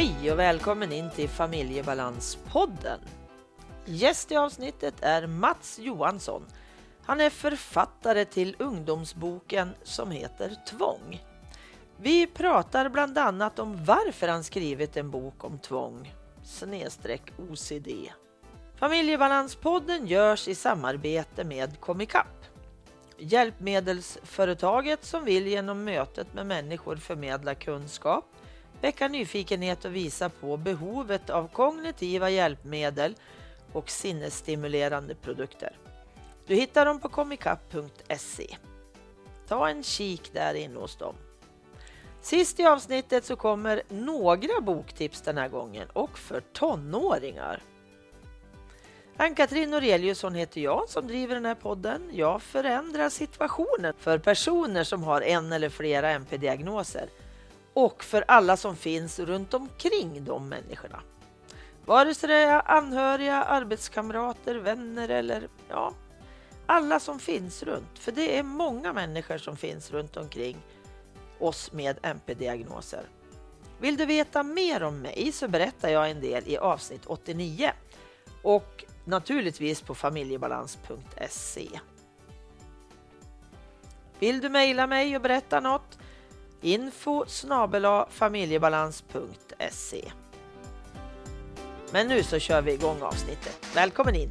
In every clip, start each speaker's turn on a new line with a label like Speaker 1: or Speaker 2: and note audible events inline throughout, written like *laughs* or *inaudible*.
Speaker 1: Hej och välkommen in till Familjebalanspodden. Gäst i avsnittet är Mats Johansson. Han är författare till ungdomsboken som heter Tvång. Vi pratar bland annat om varför han skrivit en bok om tvång snedstreck OCD. Familjebalanspodden görs i samarbete med Komikapp, Hjälpmedelsföretaget som vill genom mötet med människor förmedla kunskap, väcka nyfikenhet och visa på behovet av kognitiva hjälpmedel och sinnesstimulerande produkter. Du hittar dem på comicap.se. Ta en kik där inne hos dem. Sist i avsnittet så kommer några boktips den här gången och för tonåringar. Ann-Katrin Noreliusson heter jag som driver den här podden. Jag förändrar situationen för personer som har en eller flera MP-diagnoser och för alla som finns runt omkring de människorna. Vare sig det är anhöriga, arbetskamrater, vänner eller ja, alla som finns runt. För det är många människor som finns runt omkring oss med MP-diagnoser. Vill du veta mer om mig så berättar jag en del i avsnitt 89 och naturligtvis på familjebalans.se. Vill du mejla mig och berätta något? Info familjebalans.se Men nu så kör vi igång avsnittet. Välkommen in!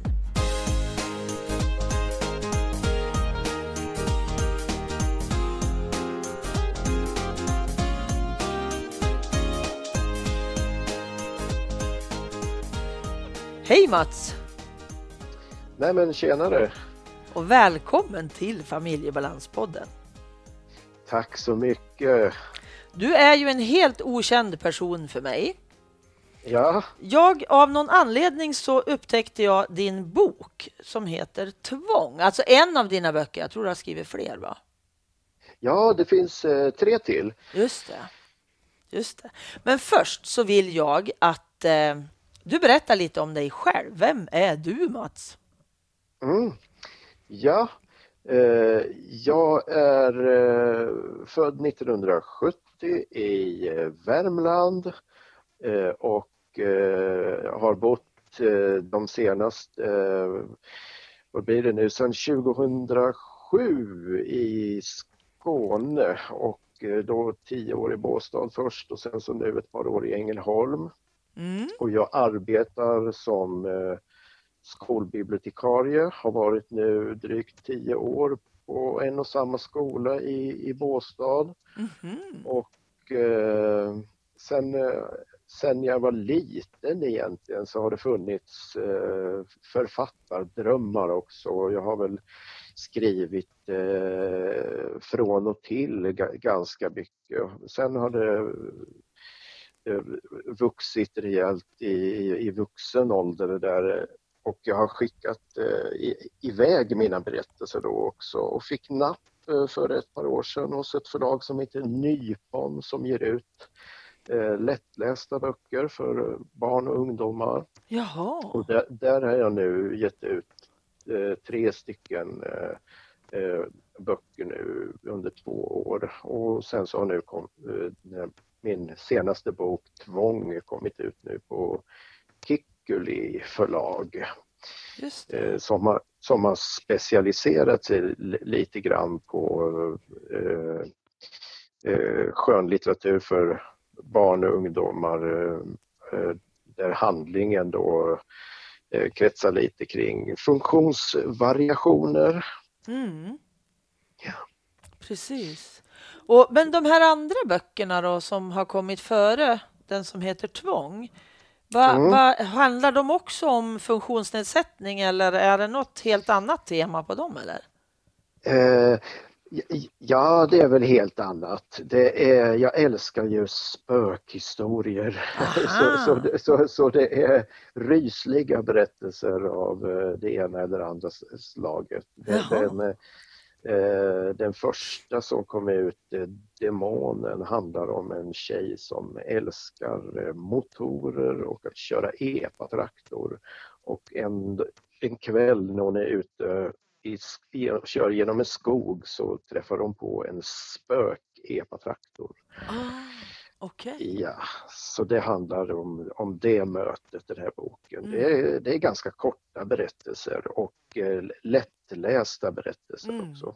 Speaker 1: Hej Mats!
Speaker 2: Nej men tjenare!
Speaker 1: Och välkommen till Familjebalanspodden.
Speaker 2: Tack så mycket!
Speaker 1: Du är ju en helt okänd person för mig.
Speaker 2: Ja,
Speaker 1: Jag, av någon anledning så upptäckte jag din bok som heter Tvång. Alltså en av dina böcker. Jag tror du har skrivit fler va?
Speaker 2: ja det finns eh, tre till.
Speaker 1: Just det. Just det. Men först så vill jag att eh, du berättar lite om dig själv. Vem är du Mats?
Speaker 2: Mm. Ja, jag är eh, född 1970 i eh, Värmland eh, och eh, har bott eh, de senaste, eh, vad blir det nu, sedan 2007 i Skåne och eh, då tio år i Båstad först och sen så nu ett par år i Ängelholm.
Speaker 1: Mm.
Speaker 2: och jag arbetar som eh, skolbibliotekarie, har varit nu drygt tio år på en och samma skola i, i Båstad
Speaker 1: Mhm.
Speaker 2: och eh, sen, eh, sen jag var liten egentligen så har det funnits eh, författardrömmar också. Jag har väl skrivit eh, från och till ga- ganska mycket. Sen har det eh, vuxit rejält i, i, i vuxen ålder där eh, och jag har skickat eh, i, iväg mina berättelser då också och fick napp eh, för ett par år sedan hos ett förlag som heter Nypon som ger ut eh, lättlästa böcker för barn och ungdomar.
Speaker 1: Jaha.
Speaker 2: Och där, där har jag nu gett ut eh, tre stycken eh, eh, böcker nu under två år och sen så har nu kom, eh, min senaste bok Tvång kommit ut nu på Kikkuli förlag eh, som, har, som har specialiserat sig li- lite grann på eh, eh, skönlitteratur för barn och ungdomar eh, eh, där handlingen då eh, kretsar lite kring funktionsvariationer.
Speaker 1: Mm.
Speaker 2: Ja.
Speaker 1: Precis. Och, men de här andra böckerna då som har kommit före den som heter Tvång. Va,
Speaker 2: Mm.
Speaker 1: va, handlar de också om funktionsnedsättning eller är det något helt annat tema på dem? Eller?
Speaker 2: Eh, ja, det är väl helt annat. Det är, jag älskar ju spökhistorier. *laughs* Så, så, det- så, så det är rysliga berättelser av eh, det ena eller andra slaget. Den,
Speaker 1: Jaha.
Speaker 2: Eh, den, första som kom ut, eh, Demonen, handlar om en tjej som älskar eh, motorer och att köra epatraktor. Och en, en kväll när hon är ute i, i, kör genom en skog så träffar hon på en spök-epatraktor.
Speaker 1: Ah. Okej.
Speaker 2: Ja, så det handlar om, om det mötet, den här boken.
Speaker 1: Mm.
Speaker 2: Det, är, det är ganska korta berättelser och eh, lättlästa berättelser
Speaker 1: Mm.
Speaker 2: också.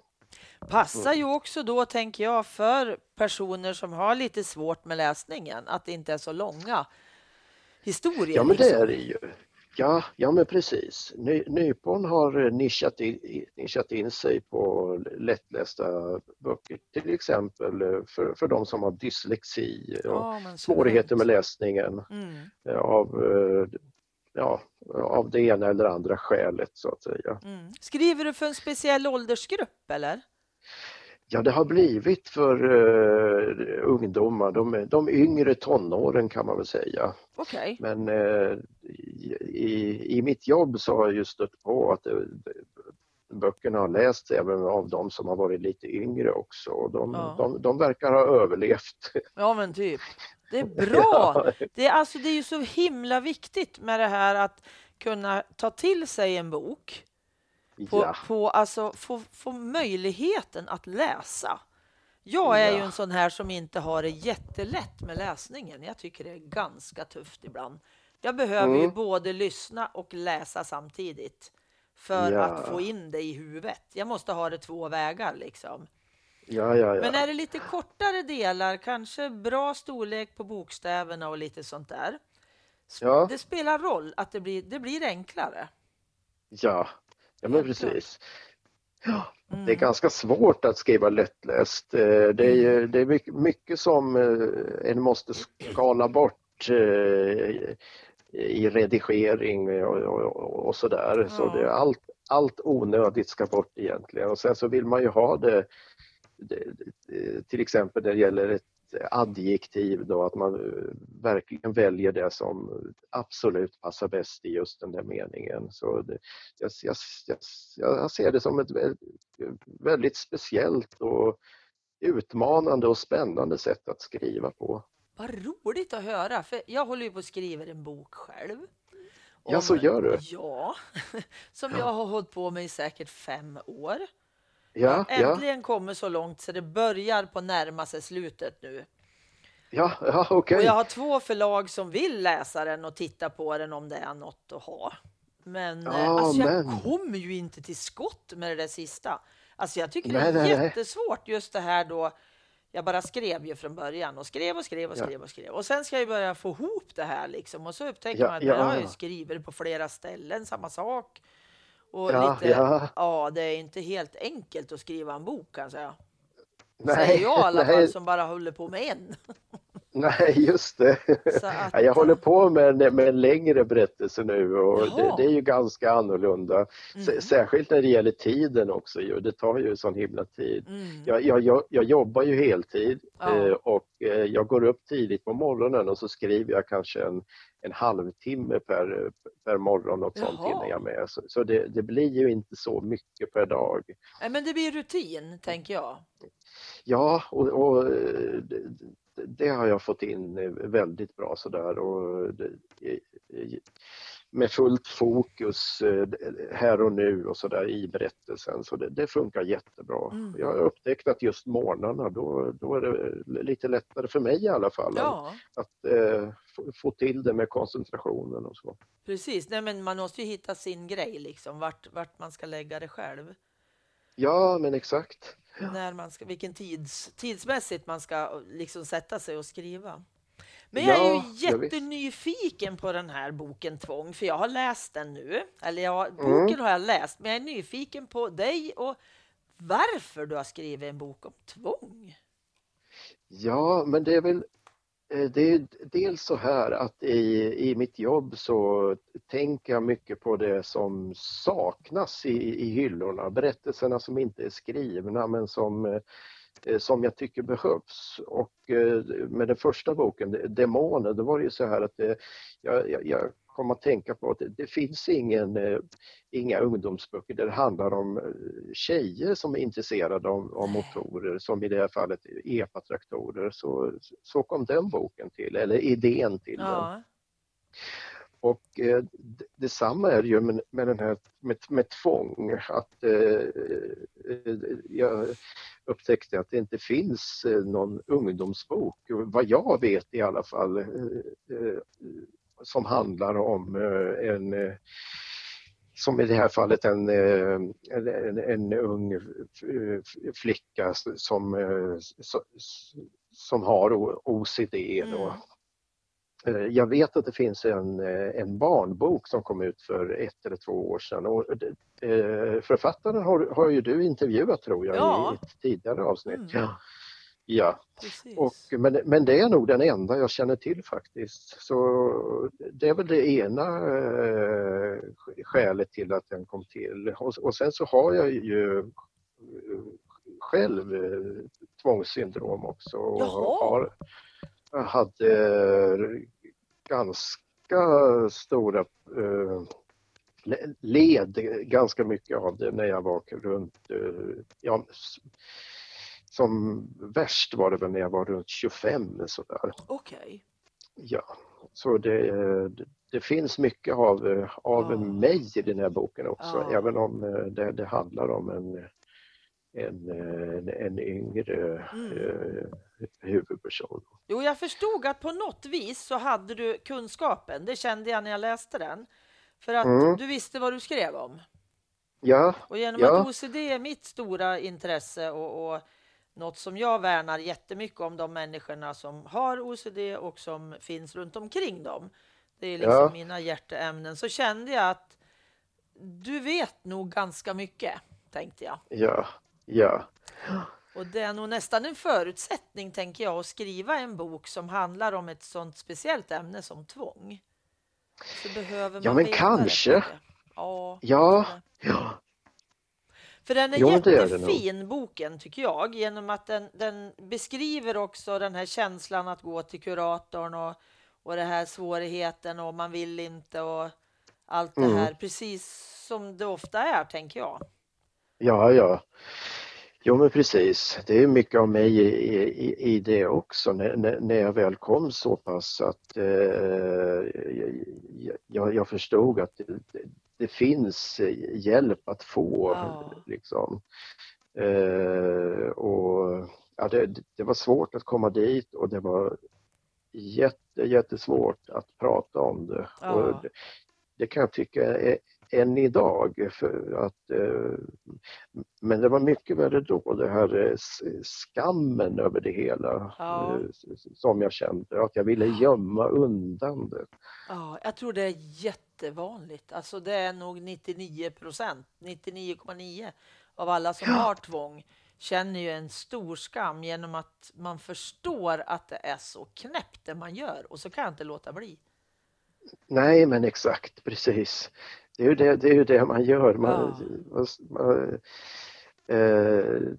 Speaker 1: Passar ju också då, tänker jag, för personer som har lite svårt med läsningen, att det inte är så långa historier.
Speaker 2: Ja, men det
Speaker 1: liksom.
Speaker 2: är det ju. Ja, ja men precis. Ny, Nypon har nischat in, nischat in sig på lättlästa böcker, till exempel eh, för, för de som har dyslexi och
Speaker 1: men
Speaker 2: svårigheter med läsningen
Speaker 1: Mm.
Speaker 2: eh, av, eh, ja, av det ena eller andra skälet så att säga.
Speaker 1: Mm. Skriver du för en speciell åldersgrupp eller?
Speaker 2: Ja, det har blivit för uh, ungdomar, de, de yngre tonåren kan man väl säga.
Speaker 1: Okej.
Speaker 2: Men eh, i, i mitt jobb så har jag ju stött på att det, det, böckerna har lästs även av de som har varit lite yngre också. De,
Speaker 1: Ja.
Speaker 2: de, de verkar ha överlevt. *laughs*
Speaker 1: Ja, men typ. Det är bra. Det är, alltså, det är ju så himla viktigt med det här att kunna ta till sig en bok på,
Speaker 2: Ja,
Speaker 1: på alltså få, få möjligheten att läsa. Jag är ju
Speaker 2: Ja.
Speaker 1: en sån här som inte har det jättelätt med läsningen. Jag tycker det är ganska tufft ibland. Jag behöver ju
Speaker 2: Mm.
Speaker 1: både lyssna och läsa samtidigt för
Speaker 2: Ja.
Speaker 1: att få in det i huvudet. Jag måste ha det två vägar liksom.
Speaker 2: ja, ja. ja.
Speaker 1: Men är det lite kortare delar, kanske bra storlek på bokstäverna och lite sånt där. Det spelar roll att det blir, det blir enklare.
Speaker 2: ja. Ja men precis. Ja,
Speaker 1: Mm.
Speaker 2: det är ganska svårt att skriva lättläst. Eh, Det är, ju- det är mycket, mycket som eh, en måste skala bort eh, i redigering och, och, och sådär. Så
Speaker 1: Ja.
Speaker 2: det, allt, allt onödigt ska bort egentligen. Och sen så vill man ju ha det, det, det till exempel när det gäller ett adjektiv då, att man eh, verkligen väljer det som absolut passar bäst i just den där meningen. Så det, jag, jag, jag, ser det som ett vä- väldigt speciellt och utmanande och spännande sätt att skriva på.
Speaker 1: Vad roligt att höra, för jag håller ju på att skriva en bok själv.
Speaker 2: Ja, så gör du?
Speaker 1: Ja, *laughs* som jag har hållit på med i säkert fem år.
Speaker 2: Ja, ja,
Speaker 1: Äntligen kommer så långt så det börjar på närma sig slutet nu.
Speaker 2: ja, ja okej.
Speaker 1: Och jag har två förlag som vill läsa den och titta på den om det är något att ha. Men, eh,
Speaker 2: Ja,
Speaker 1: alltså, jag
Speaker 2: men.
Speaker 1: kommer ju inte till skott med det där sista. Alltså jag tycker
Speaker 2: Nej,
Speaker 1: det är
Speaker 2: nej, nej.
Speaker 1: jättesvårt just det här då. Jag bara skrev ju från början och skrev och skrev och
Speaker 2: Ja.
Speaker 1: skrev och skrev. Och sen ska jag börja få ihop det här liksom. Och så upptäcker
Speaker 2: Ja,
Speaker 1: man att
Speaker 2: ja.
Speaker 1: jag har ju skrivit på flera ställen, samma sak. Och
Speaker 2: Ja,
Speaker 1: lite,
Speaker 2: ja.
Speaker 1: ja, det är inte helt enkelt att skriva en bok kan jag säga.
Speaker 2: Nej,
Speaker 1: Säger jag i alla
Speaker 2: nej.
Speaker 1: fall som bara håller på med en. *laughs*
Speaker 2: Nej, just det.
Speaker 1: Att,
Speaker 2: Ja, jag håller på med en, med en längre berättelse nu och det, det är ju ganska annorlunda.
Speaker 1: Mm.
Speaker 2: Särskilt när det gäller tiden också. Ju. Det tar ju sån himla tid.
Speaker 1: Mm.
Speaker 2: Jag, jag, jag, jag jobbar ju heltid
Speaker 1: Ja.
Speaker 2: eh, och eh, jag går upp tidigt på morgonen och så skriver jag kanske en, en halvtimme per, per morgon och sånt innan jag är med. Så, så det, det blir ju inte så mycket per dag.
Speaker 1: Nej, men det blir rutin, tänker jag.
Speaker 2: Ja, och, och det, det har jag fått in väldigt bra sådär och det, med fullt fokus eh, här och nu och sådär i berättelsen så det, det funkar jättebra.
Speaker 1: Mm.
Speaker 2: Jag har upptäckt att just morgnarna då, då är det lite lättare för mig i alla fall
Speaker 1: Ja,
Speaker 2: att eh, få, få till det med koncentrationen och så.
Speaker 1: precis. Nej, men man måste ju hitta sin grej, liksom, vart, vart man ska lägga det själv.
Speaker 2: Ja, men exakt.
Speaker 1: När man ska, vilken tids, tidsmässigt man ska liksom sätta sig och skriva. Men jag är ju jättenyfiken på den här boken Tvång, för jag har läst den nu. Eller jag,
Speaker 2: Mm.
Speaker 1: boken har jag läst, men jag är nyfiken på dig och varför du har skrivit en bok om tvång.
Speaker 2: Ja, men det är väl eh, det är dels så här att i, i mitt jobb så tänker jag mycket på det som saknas i, i hyllorna, berättelserna som inte är skrivna men som, eh, Eh, som jag tycker behövs. Och eh, med den första boken, Demoner, då var det ju så här att det, jag, jag, jag kom att tänka på att det, finns ingen, inga ungdomsböcker där det handlar om tjejer som är intresserade av, av motorer, som i det här fallet epatraktorer. Så, så kom den boken till, eller idén till den. Och eh, detsamma är det ju med, med den här med, med tvång. Att, eh, eh jag upptäckte att det inte finns eh, någon ungdomsbok, vad jag vet i alla fall, eh, som handlar om en som i det här fallet en, en, en ung flicka som, som har OCD. Då. Mm. Eh, jag vet att det finns en, eh, en barnbok som kom ut för ett eller två år sedan och eh, författaren har, har ju du intervjuat tror jag ja. i ett tidigare avsnitt. Mm. Ja. Ja, och, men, men det är nog den enda jag känner till faktiskt. Så det är väl det ena eh, skälet till att den kom till. Och, och sen så har jag ju själv eh, tvångssyndrom också. Och har, hade ganska stora eh, led ganska mycket av det när jag var runt, eh, ja, som värst var det väl när jag var runt 25 sådär.
Speaker 1: Okej. Okay.
Speaker 2: Ja, så det, det, finns mycket av, av oh. mig i den här boken också, oh. även om eh, det, det handlar om en en, en, en yngre mm. eh, huvudperson.
Speaker 1: Jo, jag förstod att på något vis så hade du kunskapen. Det kände jag när jag läste den. För att mm. du visste vad du skrev om.
Speaker 2: Ja.
Speaker 1: Och genom
Speaker 2: ja.
Speaker 1: att OCD är mitt stora intresse och, och något som jag värnar jättemycket om de människorna som har OCD och som finns runt omkring dem. Det är liksom ja. mina hjärteämnen. Så kände jag att du vet nog ganska mycket, tänkte jag.
Speaker 2: Ja, Ja.
Speaker 1: Och det är nog nästan en förutsättning, tänker jag, att skriva en bok som handlar om ett sånt speciellt ämne som tvång. Så behöver man
Speaker 2: ja, men kanske.
Speaker 1: Ja,
Speaker 2: ja. ja.
Speaker 1: För den är jo, jättefin, boken, tycker jag, genom att den, den, beskriver också den här känslan att gå till kuratorn och, och den här svårigheten och man vill inte och allt det mm. här, precis som det ofta är, tänker jag.
Speaker 2: Ja, ja. Jo men precis, det är mycket av mig i, i, i det också när, när jag väl kom så pass att eh, jag, jag, förstod att det, det, finns hjälp att få. Ja. Liksom. Eh, och, ja, det, det, var svårt att komma dit och det var jätte, jättesvårt att prata om det. Ja. Och det, det kan jag tycka är än idag. För att, eh, men det var mycket värre då, det här eh, skammen över det hela ja. Eh, som jag kände, att jag ville gömma undan det.
Speaker 1: Ja, jag tror det är jättevanligt. Alltså det är nog 99 procent, 99,9 av alla som ja. har tvång känner ju en stor skam genom att man förstår att det är så knäppt det man gör och så kan jag inte låta bli.
Speaker 2: Nej, men exakt, precis. Det är ju det, det, är ju det man gör. Man, ja. man, eh,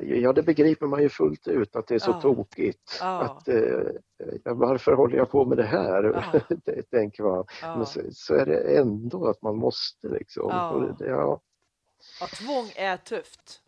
Speaker 2: ja, det begriper man ju fullt ut att det är så ja. tokigt. Ja. Att, eh, varför håller jag på med det här? Ja. *laughs* tänker man. Men så, så, är det ändå att man måste liksom.
Speaker 1: Ja. Det, ja. ja, tvång är tufft.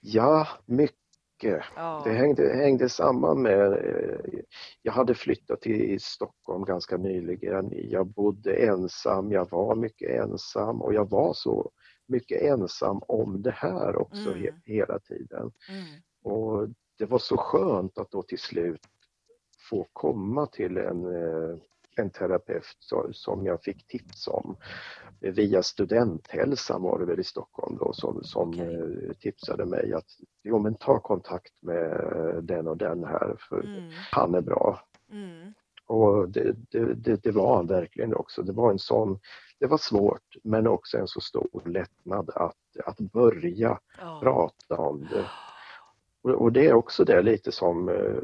Speaker 2: Ja, mycket mycket. Ja. Det hängde, hängde samman med, eh, jag hade flyttat till Stockholm ganska nyligen. Jag bodde ensam, jag var mycket ensam och jag var så mycket ensam om det här också mm. he, hela tiden. Mm. Och det var så skönt att då till slut få komma till en eh, en terapeut som jag fick tips om via Studenthälsan var det väl i Stockholm då som, som okay. Eh, tipsade mig att jo men ta kontakt med den och den här för mm. han är bra. Mm. Och det, det, det, var han verkligen också. Det var en sån, det var svårt men också en så stor lättnad att, att börja oh. prata om det. Och, och, det är också det lite som eh,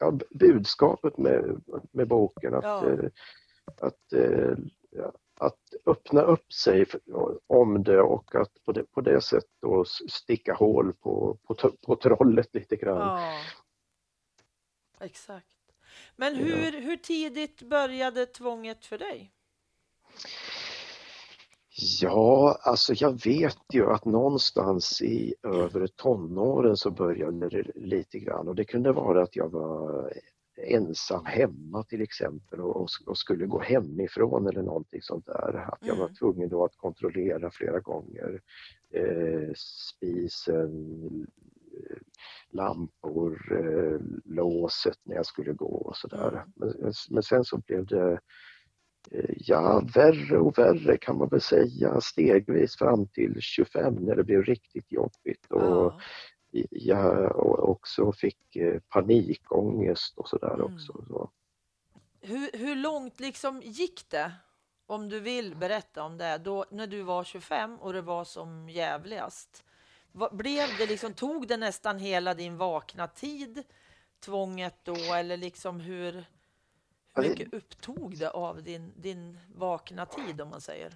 Speaker 2: ja, budskapet med, med boken. Att, ja. Eh, att, eh, att öppna upp sig om det och att på det, på det sättet då sticka hål på, på, på trollet lite grann. Ja.
Speaker 1: Exakt. Men hur, hur tidigt började tvånget för dig?
Speaker 2: Ja, alltså jag vet ju att någonstans i övre tonåren så började det lite grann och det kunde vara att jag var ensam hemma till exempel och, och, skulle gå hemifrån eller någonting sånt där. Att jag var
Speaker 1: Mm.
Speaker 2: tvungen då att kontrollera flera gånger eh, spisen, eh, lampor, eh, låset när jag skulle gå och sådär.
Speaker 1: Mm.
Speaker 2: Men, men sen så blev det Ja, värre och värre kan man väl säga stegvis fram till 25 när det blev riktigt jobbigt och
Speaker 1: Ja.
Speaker 2: jag också fick eh, panikångest och sådär
Speaker 1: Mm.
Speaker 2: också. Så.
Speaker 1: Hur, hur långt liksom gick det? Om du vill berätta om det, då, när du var 25 och det var som jävligast. Vad, blev det liksom, tog det nästan hela din vakna tid, tvånget då, eller liksom hur, hur
Speaker 2: det-
Speaker 1: mycket upptog det av din, din vakna tid om man säger?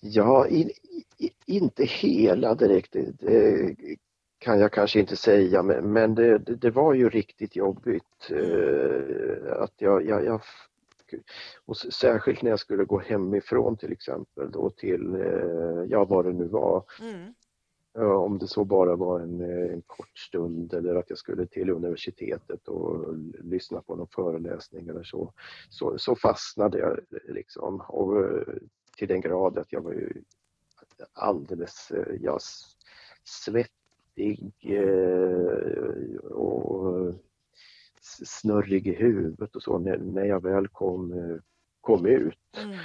Speaker 2: Ja, in, i, inte hela direkt, det, kan jag kanske inte säga, men, men det, det, var ju riktigt jobbigt. Eh, att jag, jag, jag, och särskilt när jag skulle gå hemifrån till exempel då till, eh, ja vad det nu var,
Speaker 1: Mm.
Speaker 2: Om det så bara var en, en kort stund eller att jag skulle till universitetet och lyssna på någon föreläsning eller så, så, så fastnade jag liksom och eh, till den grad att jag var ju alldeles eh, ja, svettig och snurrig i huvudet och så när, när jag väl kom, kom ut.
Speaker 1: Mm.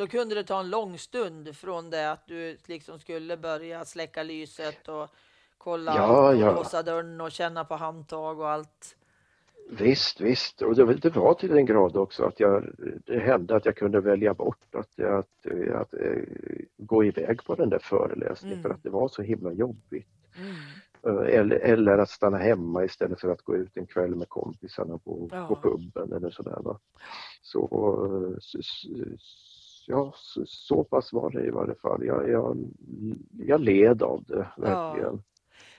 Speaker 1: Då kunde det ta en lång stund från det att du liksom skulle börja släcka lyset och kolla
Speaker 2: Ja, ja.
Speaker 1: låsa dörren och känna på handtag och allt.
Speaker 2: Visst, visst. Och det, det var till den grad också att jag, det hände att jag kunde välja bort att, att, att, eh, gå iväg på den där föreläsningen
Speaker 1: Mm.
Speaker 2: för att det var så himla jobbigt.
Speaker 1: Mm.
Speaker 2: Eh, Eller, eller att stanna hemma istället för att gå ut en kväll med kompisarna på,
Speaker 1: Ja.
Speaker 2: på puben eller sådär. Va? Så, eh, så, så- ja, så, så pass var det i varje fall. Jag, jag, jag led av det verkligen.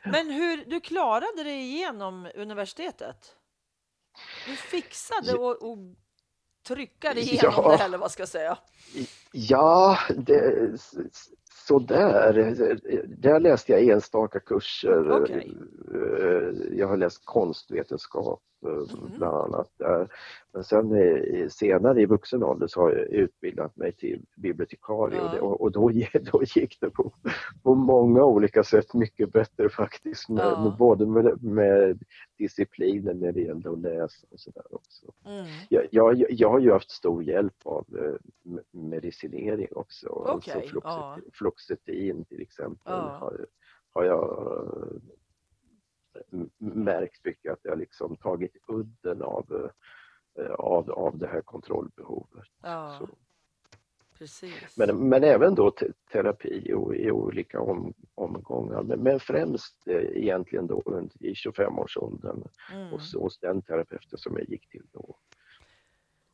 Speaker 1: Men hur, du klarade dig igenom universitetet? Du fixade
Speaker 2: Ja.
Speaker 1: och, och dig igenom
Speaker 2: Ja.
Speaker 1: det, eller vad ska jag säga?
Speaker 2: Ja, det, sådär. Där läste jag enstaka kurser.
Speaker 1: Okej.
Speaker 2: Eh, Jag har läst konstvetenskap eh,
Speaker 1: Mhm.
Speaker 2: bland annat där. Men sen senare i vuxen ålder så har jag utbildat mig till bibliotekarie
Speaker 1: Ja.
Speaker 2: och, det, och då, *laughs* då gick det på, på många olika sätt mycket bättre faktiskt. Med,
Speaker 1: Ja.
Speaker 2: med, både med, med disciplinen när det gällde att läsa och sådär också.
Speaker 1: Mm.
Speaker 2: Jag, jag, jag har ju haft stor hjälp av eh, me- medicinering också.
Speaker 1: Okej,
Speaker 2: alltså fluoxet,
Speaker 1: ja.
Speaker 2: fluoxetin till exempel har, har jag märkt mycket att jag liksom tagit udden av, eh, av, av det här kontrollbehovet.
Speaker 1: Ja,
Speaker 2: Så.
Speaker 1: precis.
Speaker 2: Men, men även då te- terapi och, i olika om, omgångar. Men, men främst eh, egentligen då under- i 25-årsåldern
Speaker 1: Mm.
Speaker 2: hos, hos den terapeuten som jag gick till då.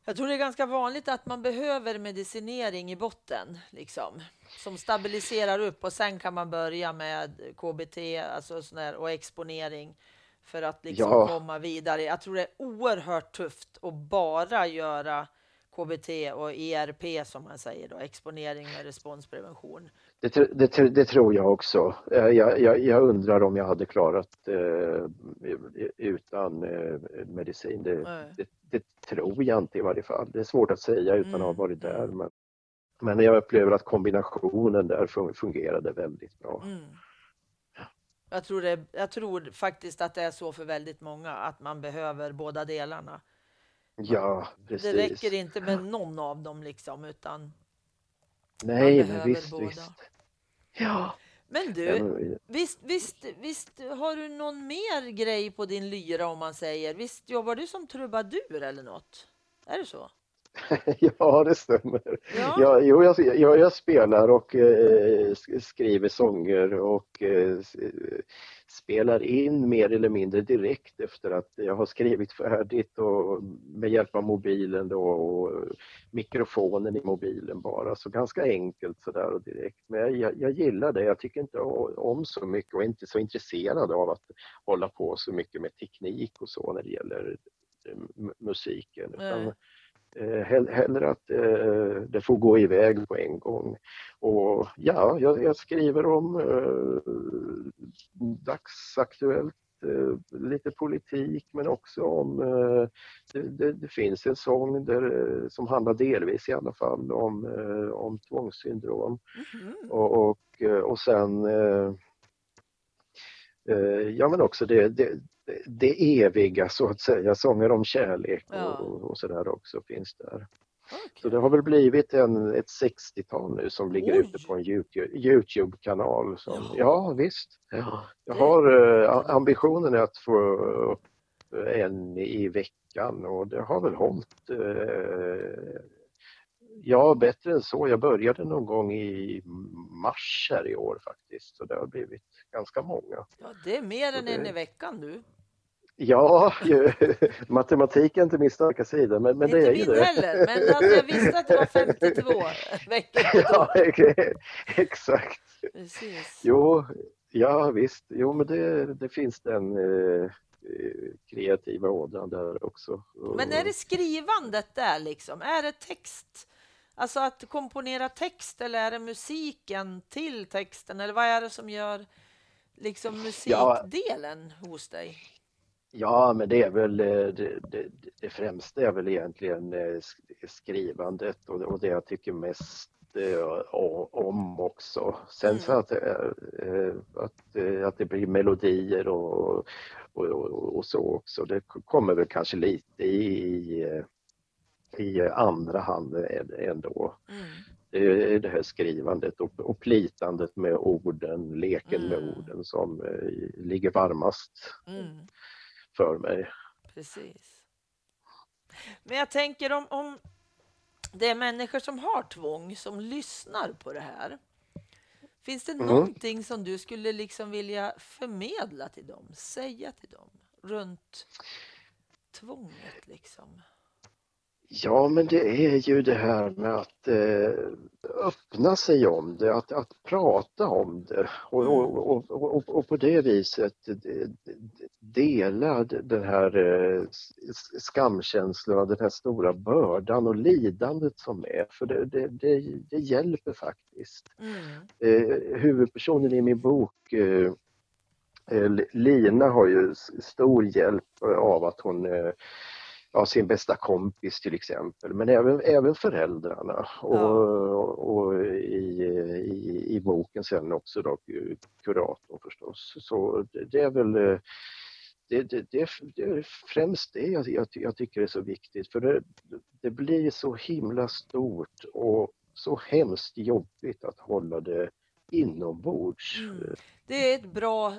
Speaker 1: Jag tror det är ganska vanligt att man behöver medicinering i botten, liksom, som stabiliserar upp och sen kan man börja med KBT alltså sån här, och exponering för att liksom
Speaker 2: Ja.
Speaker 1: komma vidare. Jag tror det är oerhört tufft att bara göra KBT och ERP som man säger då, exponering med responsprevention.
Speaker 2: Det, det, det tror jag också. Eh, Jag, jag, jag undrar om jag hade klarat eh, utan eh, medicin. Det, det, tror jag inte i varje fall. Det är svårt att säga utan att ha
Speaker 1: Mm,
Speaker 2: varit där.
Speaker 1: mm.
Speaker 2: Men, men jag upplever att kombinationen där fun- fungerade väldigt bra.
Speaker 1: Mm. Jag tror, det, jag tror faktiskt att det är så för väldigt många, att man behöver båda delarna.
Speaker 2: Ja, precis.
Speaker 1: Det räcker inte med någon av dem liksom, utan
Speaker 2: Nej, men visst,
Speaker 1: båda.
Speaker 2: visst. Ja.
Speaker 1: Men du, visst, visst, visst har du någon mer grej på din lyra om man säger? Visst jobbar du som trubadur eller något? Är det så? *laughs*
Speaker 2: ja, det stämmer.
Speaker 1: Ja.
Speaker 2: Ja, jo, jag, jag, jag spelar och eh, sk- skriver sånger och eh, spelar in mer eller mindre direkt efter att jag har skrivit färdigt och med hjälp av mobilen då och mikrofonen i mobilen bara. Så ganska enkelt sådär och direkt. Men jag, jag gillar det. Jag tycker inte om så mycket och är inte så intresserad av att hålla på så mycket med teknik och så när det gäller eh, musiken. Utan,
Speaker 1: Nej.
Speaker 2: Eh, hell- hellre att eh, det får gå iväg på en gång. Och ja, jag, jag skriver om eh, dagsaktuellt lite politik men också om, det, det, det, finns en sång där, som handlar delvis i alla fall om, om tvångssyndrom. Mm. Och, och, och sen Ja men också det, det, det eviga så att säga, sånger om kärlek och, ja. och sådär också finns där. Okay. Så det har väl blivit en, ett 60-tal nu som ligger Oj. ute på en Youtube-kanal. ja. ja visst. Ja. Jag har uh, ambitionen att få upp en i veckan och det har väl hållit uh, Ja, bättre än så. Jag började någon gång i mars här i år faktiskt, så det har blivit ganska många.
Speaker 1: Ja, det är mer så än det... en i veckan du.
Speaker 2: Ja, matematik är inte min starka sida, men, men det är ju det.
Speaker 1: heller, men alltså, jag visste att det var *laughs* 52 veckor.
Speaker 2: Ja, exakt. Precis. Jo, ja visst, jo men det, det finns den eh, kreativa ådran där också.
Speaker 1: Men är det skrivandet där liksom? Är det text? Alltså att komponera text eller är det musiken till texten? Eller vad är det som gör liksom musikdelen ja. hos dig?
Speaker 2: Ja, men det är väl eh, det, det, det främsta är väl egentligen eh, skrivandet och, och det jag tycker mest eh, om också. Sen mm. så att, att, att det blir melodier och, och, och, så också. Det kommer väl kanske lite i, i andra hand ändå. Mm. Det är det här skrivandet och, och plitandet med orden, leken mm. med orden som ligger varmast. Mm för mig.
Speaker 1: Precis. Men jag tänker om, om det är människor som har tvång som lyssnar på det här. Finns det mm. någonting som du skulle liksom vilja förmedla till dem, säga till dem runt tvånget liksom?
Speaker 2: Ja, men det är ju det här med att eh, öppna sig om det, att, att prata om det och, mm. och, och, och, på det viset dela den här eh, skamkänslan, den här stora bördan och lidandet som är, för det, det, det, det hjälper faktiskt. Mm. Eh, huvudpersonen i min bok eh, eh Lina har ju stor hjälp av att hon eh, ja, sin bästa kompis till exempel, men även, även föräldrarna och, ja. och, och i, i, i, boken sen också då kuratorn förstås. Så det, det är väl det, det, det, det, är främst det jag, jag, jag, tycker är så viktigt för det, det blir så himla stort och så hemskt jobbigt att hålla det inombords. Mm.
Speaker 1: Det är ett bra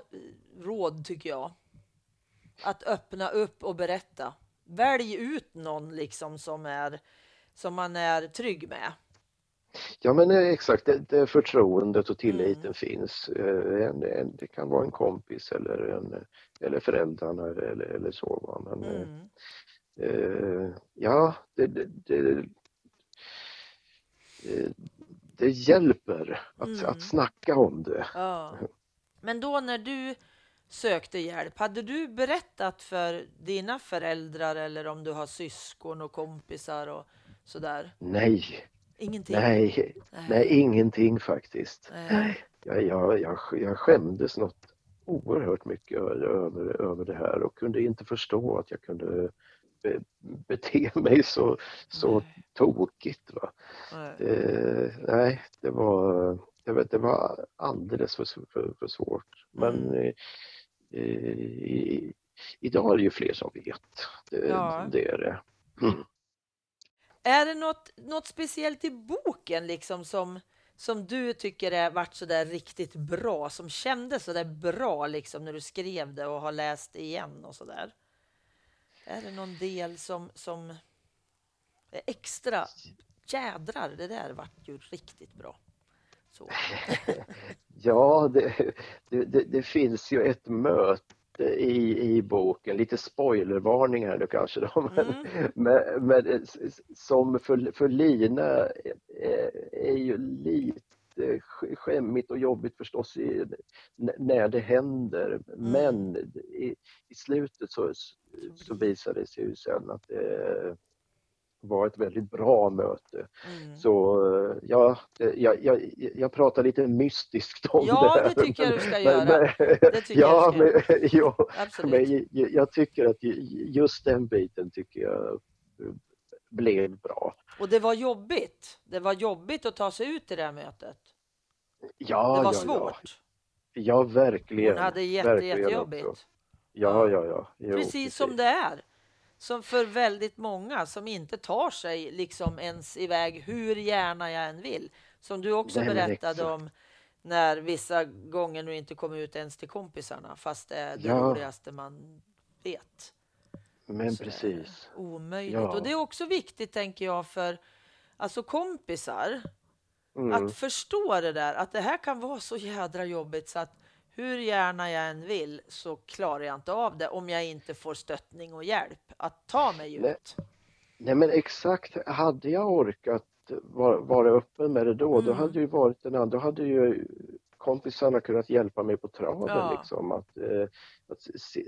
Speaker 1: råd tycker jag. Att öppna upp och berätta välj ut någon liksom som, är, som man är trygg med.
Speaker 2: Ja men eh, exakt, det, det förtroendet och tilliten mm. finns. Eh, en, en, det kan vara en kompis eller, en, eller föräldrarna eller, eller så. Men, eh, mm. eh, ja, det, det, det, det hjälper att, mm. att snacka om det.
Speaker 1: Ja. Men då när du sökte hjälp. Hade du berättat för dina föräldrar eller om du har syskon och kompisar och sådär?
Speaker 2: Nej.
Speaker 1: Ingenting?
Speaker 2: Nej, nej. nej ingenting faktiskt. Nej. Jag, jag, jag, jag skämdes något oerhört mycket över, över det här och kunde inte förstå att jag kunde be, bete *laughs* mig så, så tokigt. Va? Nej. Det, nej, det var, det, var, det var alldeles för, för, för svårt. Men mm. Eh, idag är det ju fler som vet. Det, ja. det är det. Mm.
Speaker 1: Är det något, något speciellt i boken liksom som, som du tycker är varit så där riktigt bra, som kändes så där bra liksom när du skrev det och har läst igen och så där? Är det någon del som, som är extra? Jädrar, det där vart ju riktigt bra. Så. *laughs*
Speaker 2: ja, det, det, det, finns ju ett möte i, i boken, lite spoilervarning här nu kanske då, men, mm. men, men, som för, för Lina är, är ju lite skämmigt och jobbigt förstås i, när det händer. Mm. Men i, i slutet så, så visar det sig ju sen att det, var ett väldigt bra möte.
Speaker 1: Mm.
Speaker 2: Så eh, ja, jag, jag, jag pratar lite mystiskt om
Speaker 1: Ja,
Speaker 2: det här.
Speaker 1: det tycker jag du ska *laughs* göra.
Speaker 2: men-
Speaker 1: Det tycker jag
Speaker 2: ja,
Speaker 1: ska
Speaker 2: men,
Speaker 1: Absolut.
Speaker 2: men jag, jag tycker att ju- just den biten tycker jag eh, blev bra.
Speaker 1: Och det var jobbigt. Det var jobbigt att ta sig ut i det här mötet.
Speaker 2: Ja,
Speaker 1: Det var
Speaker 2: ja,
Speaker 1: svårt.
Speaker 2: Ja, ja verkligen.
Speaker 1: Hon hade jätte,
Speaker 2: verkligen
Speaker 1: jättejobbigt.
Speaker 2: Ja, ja, ja. Jo,
Speaker 1: Precis som det är. Som för väldigt många som inte tar sig liksom ens iväg hur gärna jag än vill. Som du också berättade
Speaker 2: exakt.
Speaker 1: om när vissa gånger nu inte kom ut ens till kompisarna fast det är det
Speaker 2: Ja.
Speaker 1: roligaste man vet.
Speaker 2: Men
Speaker 1: Så
Speaker 2: precis.
Speaker 1: Omöjligt.
Speaker 2: Ja.
Speaker 1: Och det är också viktigt tänker jag för alltså kompisar
Speaker 2: Mm.
Speaker 1: att förstå det där att det här kan vara så jädra jobbigt så att hur gärna jag än vill så klarar jag inte av det om jag inte får stöttning och hjälp att ta mig
Speaker 2: Nej.
Speaker 1: ut.
Speaker 2: Nej men exakt, hade jag orkat vara, vara öppen med det då, då
Speaker 1: Mm.
Speaker 2: hade ju varit en annan, då hade ju kompisarna kunnat hjälpa mig på traven
Speaker 1: Ja.
Speaker 2: liksom. Att, eh, att se,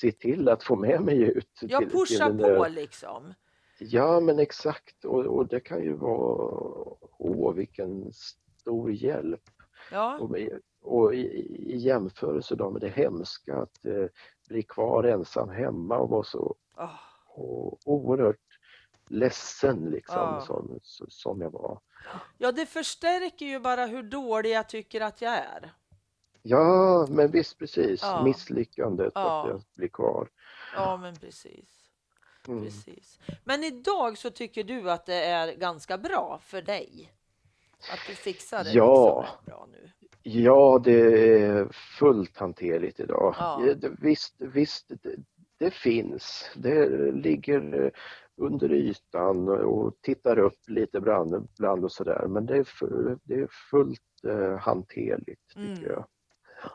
Speaker 2: se till att få med mig ut.
Speaker 1: Jag
Speaker 2: till-
Speaker 1: pushar
Speaker 2: till
Speaker 1: på liksom.
Speaker 2: Ja men exakt och, och det kan ju vara, åh vilken stor hjälp.
Speaker 1: Ja,
Speaker 2: Och, och i, i jämförelse då med det hemska att eh, bli kvar ensam hemma och vara så
Speaker 1: Åh,
Speaker 2: och oerhört ledsen liksom
Speaker 1: Ja.
Speaker 2: som, som jag var.
Speaker 1: ja, det förstärker ju bara hur dålig jag tycker att jag är.
Speaker 2: Ja, men visst precis.
Speaker 1: Ja.
Speaker 2: Misslyckandet
Speaker 1: Ja.
Speaker 2: att jag blir kvar.
Speaker 1: Ja, men precis.
Speaker 2: Mm.
Speaker 1: precis. Men idag så tycker du att det är ganska bra för dig? Att du fixar det
Speaker 2: Ja.
Speaker 1: liksom bra nu?
Speaker 2: Ja, det är fullt hanterligt idag.
Speaker 1: Ja.
Speaker 2: Visst, visst det, finns. Det ligger eh, under ytan och tittar upp lite ibland, och sådär. Men det är, det är fullt eh, hanterligt tycker
Speaker 1: Mm.
Speaker 2: jag.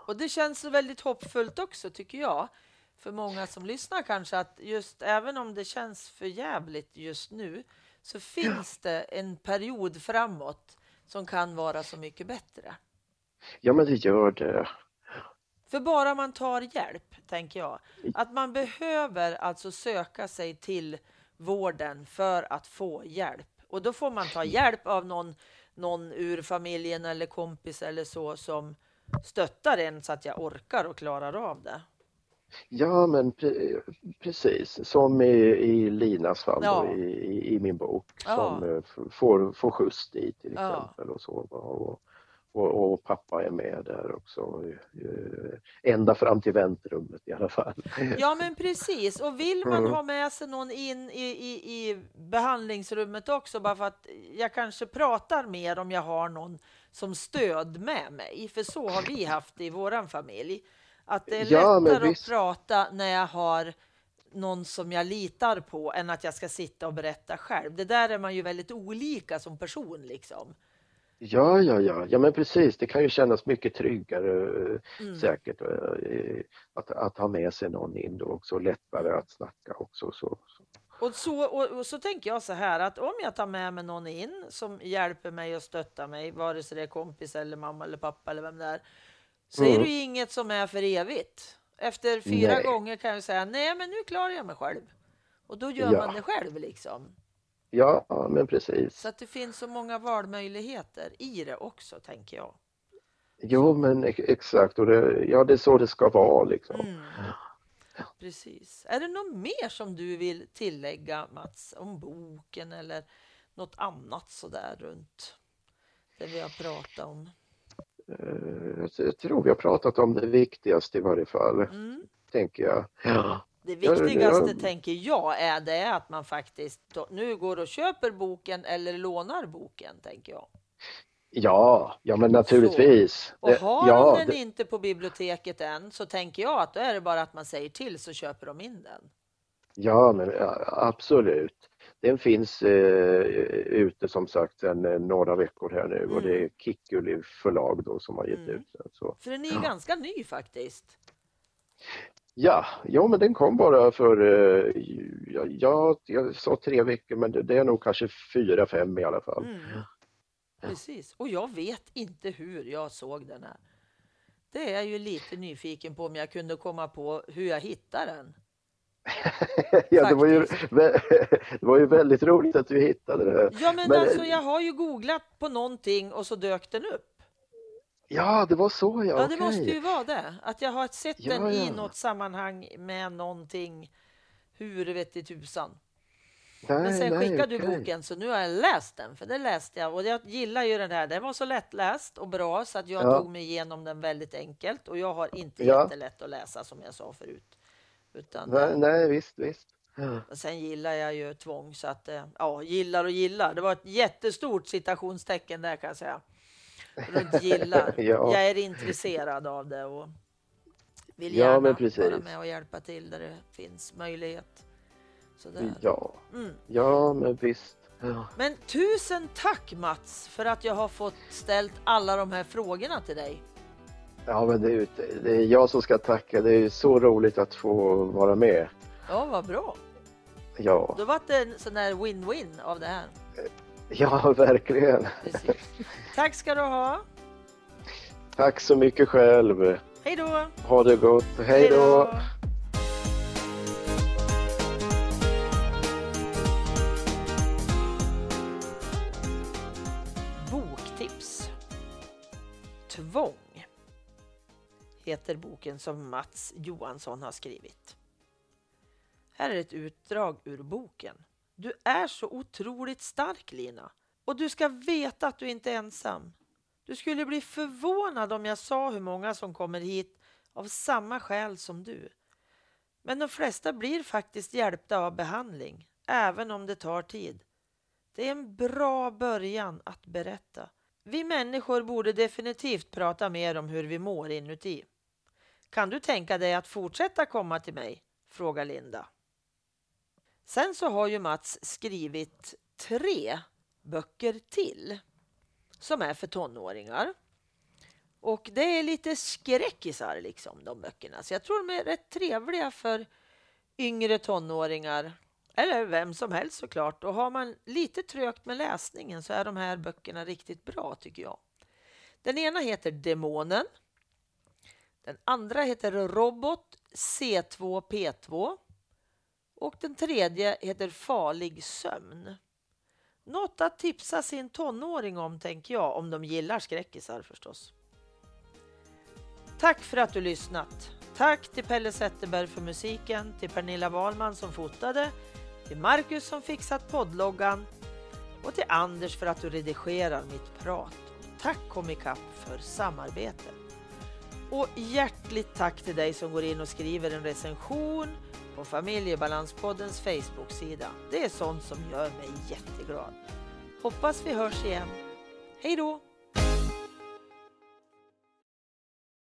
Speaker 1: Och det känns väldigt hoppfullt också tycker jag. För många som lyssnar kanske att just även om det känns för jävligt just nu så finns det en period framåt som kan vara så mycket bättre.
Speaker 2: Ja, men det gör det.
Speaker 1: För bara man tar hjälp, tänker jag. Att man behöver alltså söka sig till vården för att få hjälp. Och då får man ta hjälp av någon, någon ur familjen eller kompis eller så som stöttar en så att jag orkar och klarar av det.
Speaker 2: Ja, men pre precis. Som i, i Linas fall
Speaker 1: Ja.
Speaker 2: då, i, i, min bok
Speaker 1: Ja.
Speaker 2: som eh, får, får skjuts dit till
Speaker 1: Ja.
Speaker 2: exempel och så. Och, och, och pappa är med där också. eh, Ända fram till väntrummet i alla fall.
Speaker 1: Ja, men precis. Och vill man
Speaker 2: Mm.
Speaker 1: ha med sig någon in i, i, i behandlingsrummet också, bara för att jag kanske pratar mer om jag har någon som stöd med mig. För så har vi haft det i våran familj. Att det är
Speaker 2: Ja,
Speaker 1: lättare att prata när jag har någon som jag litar på än att jag ska sitta och berätta själv. Det där är man ju väldigt olika som person liksom.
Speaker 2: Ja, ja, ja, ja men precis. Det kan ju kännas mycket tryggare eh,
Speaker 1: Mm.
Speaker 2: säkert eh, att, att ha med sig någon in då också. Lättare att snacka också. Så, så.
Speaker 1: Och så, och, och så tänker jag så här att om jag tar med mig någon in som hjälper mig och stöttar mig, vare sig det är kompis eller mamma eller pappa eller vem det är, så är
Speaker 2: Mm.
Speaker 1: det ju inget som är för evigt. Efter fyra
Speaker 2: Nej.
Speaker 1: gånger kan jag säga nej, men nu klarar jag mig själv. Och då gör
Speaker 2: Ja.
Speaker 1: man det själv liksom.
Speaker 2: Ja, men precis.
Speaker 1: Så att det finns så många valmöjligheter i det också, tänker jag.
Speaker 2: Jo, men ex- exakt. Och det, ja, det är så det ska vara liksom.
Speaker 1: Mm. Precis. Är det något mer som du vill tillägga Mats om boken eller något annat sådär runt det vi har pratat om?
Speaker 2: Eh, jag- Jag tror vi har pratat om det viktigaste i varje fall,
Speaker 1: Mm.
Speaker 2: tänker jag. Ja.
Speaker 1: Det
Speaker 2: Ja,
Speaker 1: viktigaste
Speaker 2: ja.
Speaker 1: tänker jag är det att man faktiskt nu går och köper boken eller lånar boken, tänker jag.
Speaker 2: Ja, ja men naturligtvis.
Speaker 1: Och
Speaker 2: Det-
Speaker 1: har
Speaker 2: ja,
Speaker 1: de den
Speaker 2: det-
Speaker 1: inte på biblioteket än så tänker jag att då är det bara att man säger till så köper de in den.
Speaker 2: Ja, men ja, absolut. Den finns eh, ute som sagt sedan eh, några veckor här nu och det är Kikkuli förlag då som har gett
Speaker 1: Mm.
Speaker 2: ut den. Så.
Speaker 1: För den är ju ganska ny faktiskt.
Speaker 2: Ja, ja, men den kom bara för, eh, ja, ja, jag sa tre veckor men det, är nog kanske fyra, fem i alla fall.
Speaker 1: Mm. Precis. Och jag vet inte hur jag såg den här. Det är jag ju lite nyfiken på om jag kunde komma på hur jag hittar den. *laughs*
Speaker 2: ja, det var, ju, *laughs* det var ju väldigt roligt att du hittade det.
Speaker 1: Ja, men, men alltså jag har ju googlat på någonting och så dök den upp.
Speaker 2: Ja, det var så ja.
Speaker 1: Ja, det okay. måste ju vara det. Att jag har sett ja, den i något sammanhang med någonting. Hur vet i tusan. Nej, Men sen nej, skickade okay. du boken så nu har jag läst den, för det läste jag och jag gillar ju den här. Den var så lättläst och bra så att jag ja. tog mig igenom den väldigt enkelt och jag har inte ja. jättelätt att läsa som jag sa förut.
Speaker 2: Utan, nej, nej, visst, visst.
Speaker 1: Ja. Sen gillar jag ju tvång så att eh, ja, gillar och gillar. Det var ett jättestort citationstecken där kan jag säga. Runt gillar. *laughs* ja. Jag är intresserad av det och vill gärna ja, vara med och hjälpa till där det finns möjlighet.
Speaker 2: Sådär. Ja. Mm. ja, men visst. Ja.
Speaker 1: Men tusen tack Mats för att jag har fått ställt alla de här frågorna till dig.
Speaker 2: Ja, men det är, det är jag som ska tacka. Det är så roligt att få vara med.
Speaker 1: Ja, vad bra.
Speaker 2: Ja.
Speaker 1: Då var det en sån där win-win av det här.
Speaker 2: Ja, *laughs* verkligen.
Speaker 1: Precis. Tack ska du ha.
Speaker 2: Tack så mycket själv.
Speaker 1: Hej då.
Speaker 2: Ha det gott. Hej då.
Speaker 1: Tvång heter boken som Mats Johansson har skrivit. Här är ett utdrag ur boken. Du är så otroligt stark Lina och du ska veta att du inte är ensam. Du skulle bli förvånad om jag sa hur många som kommer hit av samma skäl som du. Men de flesta blir faktiskt hjälpta av behandling, även om det tar tid. Det är en bra början att berätta. Vi människor borde definitivt prata mer om hur vi mår inuti. Kan du tänka dig att fortsätta komma till mig? frågar Linda. Sen så har ju Mats skrivit tre böcker till som är för tonåringar. Och det är lite skräckisar liksom de böckerna. Så jag tror de är rätt trevliga för yngre tonåringar eller vem som helst såklart. Och har man lite trögt med läsningen så är de här böckerna riktigt bra tycker jag. Den ena heter Demonen. Den andra heter Robot C2P2. Och den tredje heter Farlig sömn. Något att tipsa sin tonåring om tänker jag, om de gillar skräckisar förstås. Tack för att du lyssnat. Tack till Pelle Zetterberg för musiken, till Pernilla Wahlman som fotade till Marcus som fixat poddloggan och till Anders för att du redigerar mitt prat. Tack Comicap för samarbetet. Och hjärtligt tack till dig som går in och skriver en recension på Familjebalanspoddens Facebook-sida. Det är sånt som gör mig jätteglad. Hoppas vi hörs igen. Hej då!